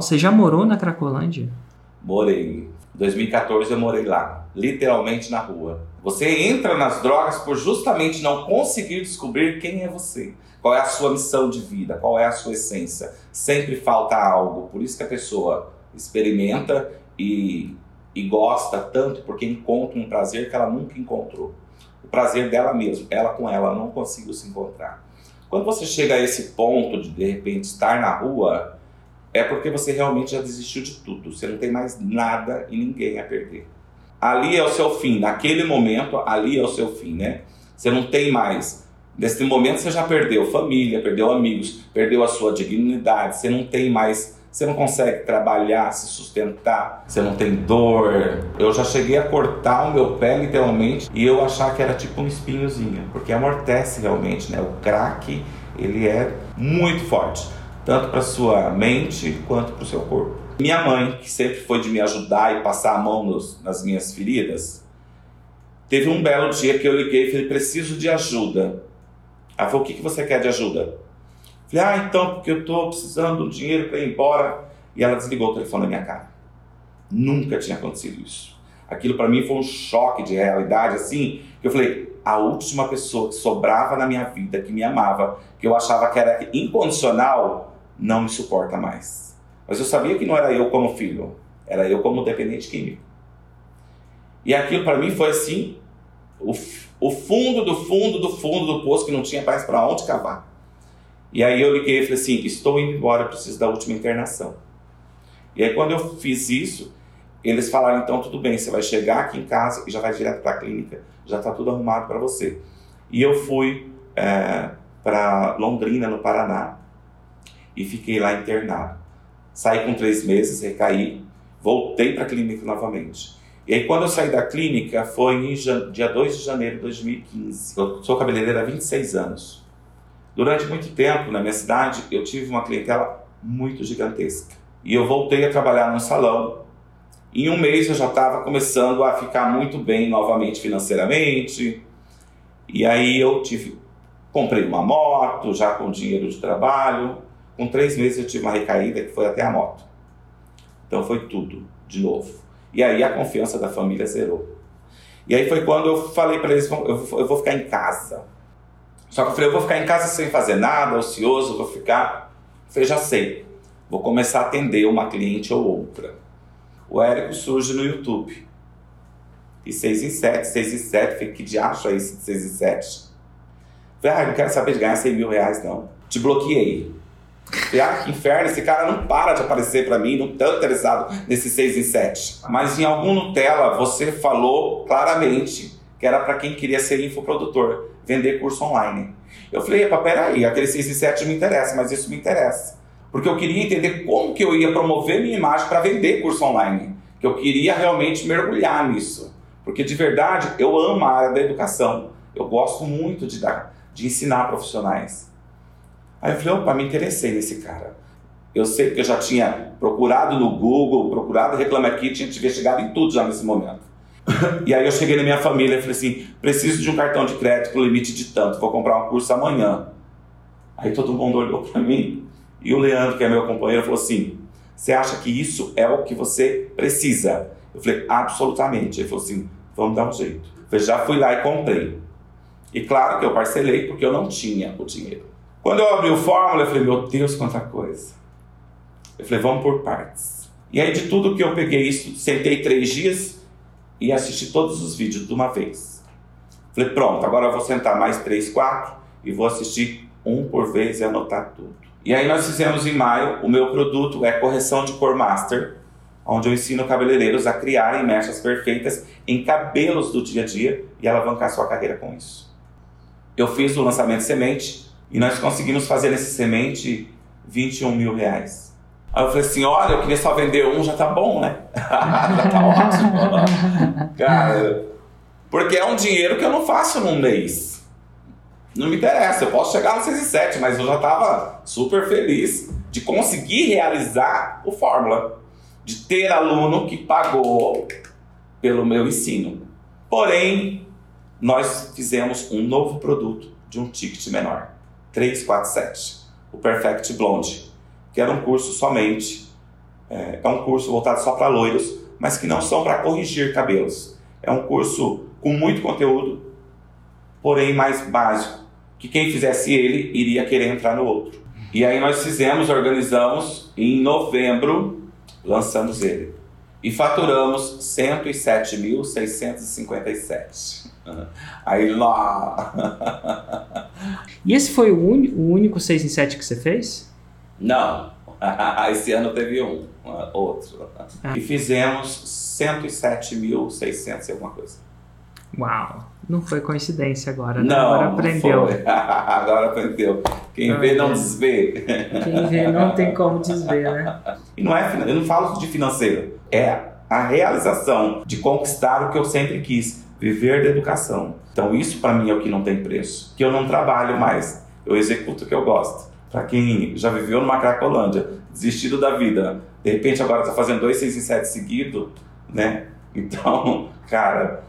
Você já morou na Cracolândia? Morei. Em 2014 eu morei lá, literalmente na rua. Você entra nas drogas por justamente não conseguir descobrir quem é você. Qual é a sua missão de vida? Qual é a sua essência? Sempre falta algo. Por isso que a pessoa experimenta e, e gosta tanto porque encontra um prazer que ela nunca encontrou. O prazer dela mesma, ela com ela não conseguiu se encontrar. Quando você chega a esse ponto de de repente estar na rua, é porque você realmente já desistiu de tudo. Você não tem mais nada e ninguém a perder. Ali é o seu fim, naquele momento, ali é o seu fim, né? Você não tem mais. Nesse momento você já perdeu família, perdeu amigos, perdeu a sua dignidade, você não tem mais, você não consegue trabalhar, se sustentar, você não tem dor. Eu já cheguei a cortar o meu pé literalmente e eu achar que era tipo um espinhozinho, porque amortece realmente, né? O crack, ele é muito forte tanto para sua mente quanto para o seu corpo. Minha mãe, que sempre foi de me ajudar e passar a mão nos, nas minhas feridas, teve um belo dia que eu liguei e falei: preciso de ajuda. Ela falou: o que, que você quer de ajuda? Falei: ah, então, porque eu estou precisando de dinheiro para ir embora. E ela desligou o telefone na minha cara. Nunca tinha acontecido isso. Aquilo para mim foi um choque de realidade, assim, que eu falei: a última pessoa que sobrava na minha vida, que me amava, que eu achava que era incondicional, não me suporta mais. Mas eu sabia que não era eu como filho, era eu como dependente químico. E aquilo para mim foi assim, o, o fundo do fundo do fundo do poço que não tinha mais para onde cavar. E aí eu liguei e falei assim: estou indo embora, preciso da última internação. E aí quando eu fiz isso, eles falaram: então tudo bem, você vai chegar aqui em casa e já vai direto para a clínica, já está tudo arrumado para você. E eu fui é, para Londrina, no Paraná, e fiquei lá internado. Saí com três meses, recaí, voltei para a clínica novamente. E aí, quando eu saí da clínica, foi em dia 2 de janeiro de 2015. Eu sou cabeleireiro há 26 anos. Durante muito tempo, na minha cidade, eu tive uma clientela muito gigantesca. E eu voltei a trabalhar num salão. Em um mês eu já estava começando a ficar muito bem novamente financeiramente. E aí eu tive, comprei uma moto, já com dinheiro de trabalho. Com três meses eu tive uma recaída que foi até a moto. Então foi tudo, de novo. E aí a confiança da família zerou. E aí foi quando eu falei para eles: eu vou ficar em casa. Só que eu falei: eu vou ficar em casa sem fazer nada, ocioso, vou ficar. Eu falei: já sei. Vou começar a atender uma cliente ou outra. O Érico surge no YouTube. E 6 em 7, 6 em 7, falei, que diacho é esse de 6 em 7? Falei, ah, não quero saber de ganhar 100 mil reais, não. Te bloqueei. E, ah, que inferno, esse cara não para de aparecer para mim, não tão interessado nesse 6 em 7. Mas em algum Nutella você falou claramente que era para quem queria ser infoprodutor, vender curso online. Eu falei, epa, peraí, aquele 6 em 7 me interessa, mas isso me interessa. Porque eu queria entender como que eu ia promover minha imagem para vender curso online. Que eu queria realmente mergulhar nisso. Porque de verdade, eu amo a área da educação. Eu gosto muito de, dar, de ensinar profissionais. Aí eu falei, opa, me interessei nesse cara. Eu sei que eu já tinha procurado no Google, procurado Reclame Aqui, tinha investigado em tudo já nesse momento. e aí eu cheguei na minha família e falei assim, preciso de um cartão de crédito com limite de tanto, vou comprar um curso amanhã. Aí todo mundo olhou para mim e o Leandro, que é meu companheiro, falou assim, você acha que isso é o que você precisa? Eu falei, absolutamente. Ele falou assim, vamos dar um jeito. Eu já fui lá e comprei. E claro que eu parcelei porque eu não tinha o dinheiro. Quando eu abri o Fórmula, eu falei, meu Deus, quanta coisa. Eu falei, vamos por partes. E aí, de tudo que eu peguei isso, sentei três dias e assisti todos os vídeos de uma vez. Falei, pronto, agora eu vou sentar mais três, quatro e vou assistir um por vez e anotar tudo. E aí nós fizemos em maio, o meu produto é correção de cor master, onde eu ensino cabeleireiros a criarem mechas perfeitas em cabelos do dia a dia e alavancar sua carreira com isso. Eu fiz o lançamento semente, e nós conseguimos fazer nesse semente 21 mil reais. Aí eu falei assim, olha, eu queria só vender um, já tá bom, né? já tá ótimo. Cara, porque é um dinheiro que eu não faço num mês. Não me interessa, eu posso chegar no 6 e 7, mas eu já tava super feliz de conseguir realizar o Fórmula. De ter aluno que pagou pelo meu ensino. Porém, nós fizemos um novo produto de um ticket menor. 347, o Perfect Blonde, que era um curso somente É, é um curso voltado só para loiros, mas que não são para corrigir cabelos. É um curso com muito conteúdo, porém mais básico, que quem fizesse ele iria querer entrar no outro. E aí nós fizemos, organizamos em novembro, lançamos ele. E faturamos 107.657. Aí lá. E esse foi o, o único 6 em 7 que você fez? Não. Esse ano teve um, outro. Ah. E fizemos 107.600 e alguma coisa. Uau! Não foi coincidência agora, né? Não, agora aprendeu. Não agora aprendeu. Quem vê não desvê. Quem vê não tem como desver, né? E não é, eu não falo de financeiro. É a realização de conquistar o que eu sempre quis, viver da educação. Então isso para mim é o que não tem preço. Que eu não trabalho mais, eu executo o que eu gosto. Para quem já viveu numa Cracolândia, desistido da vida, de repente agora está fazendo dois, seis e sete seguido, né? Então, cara,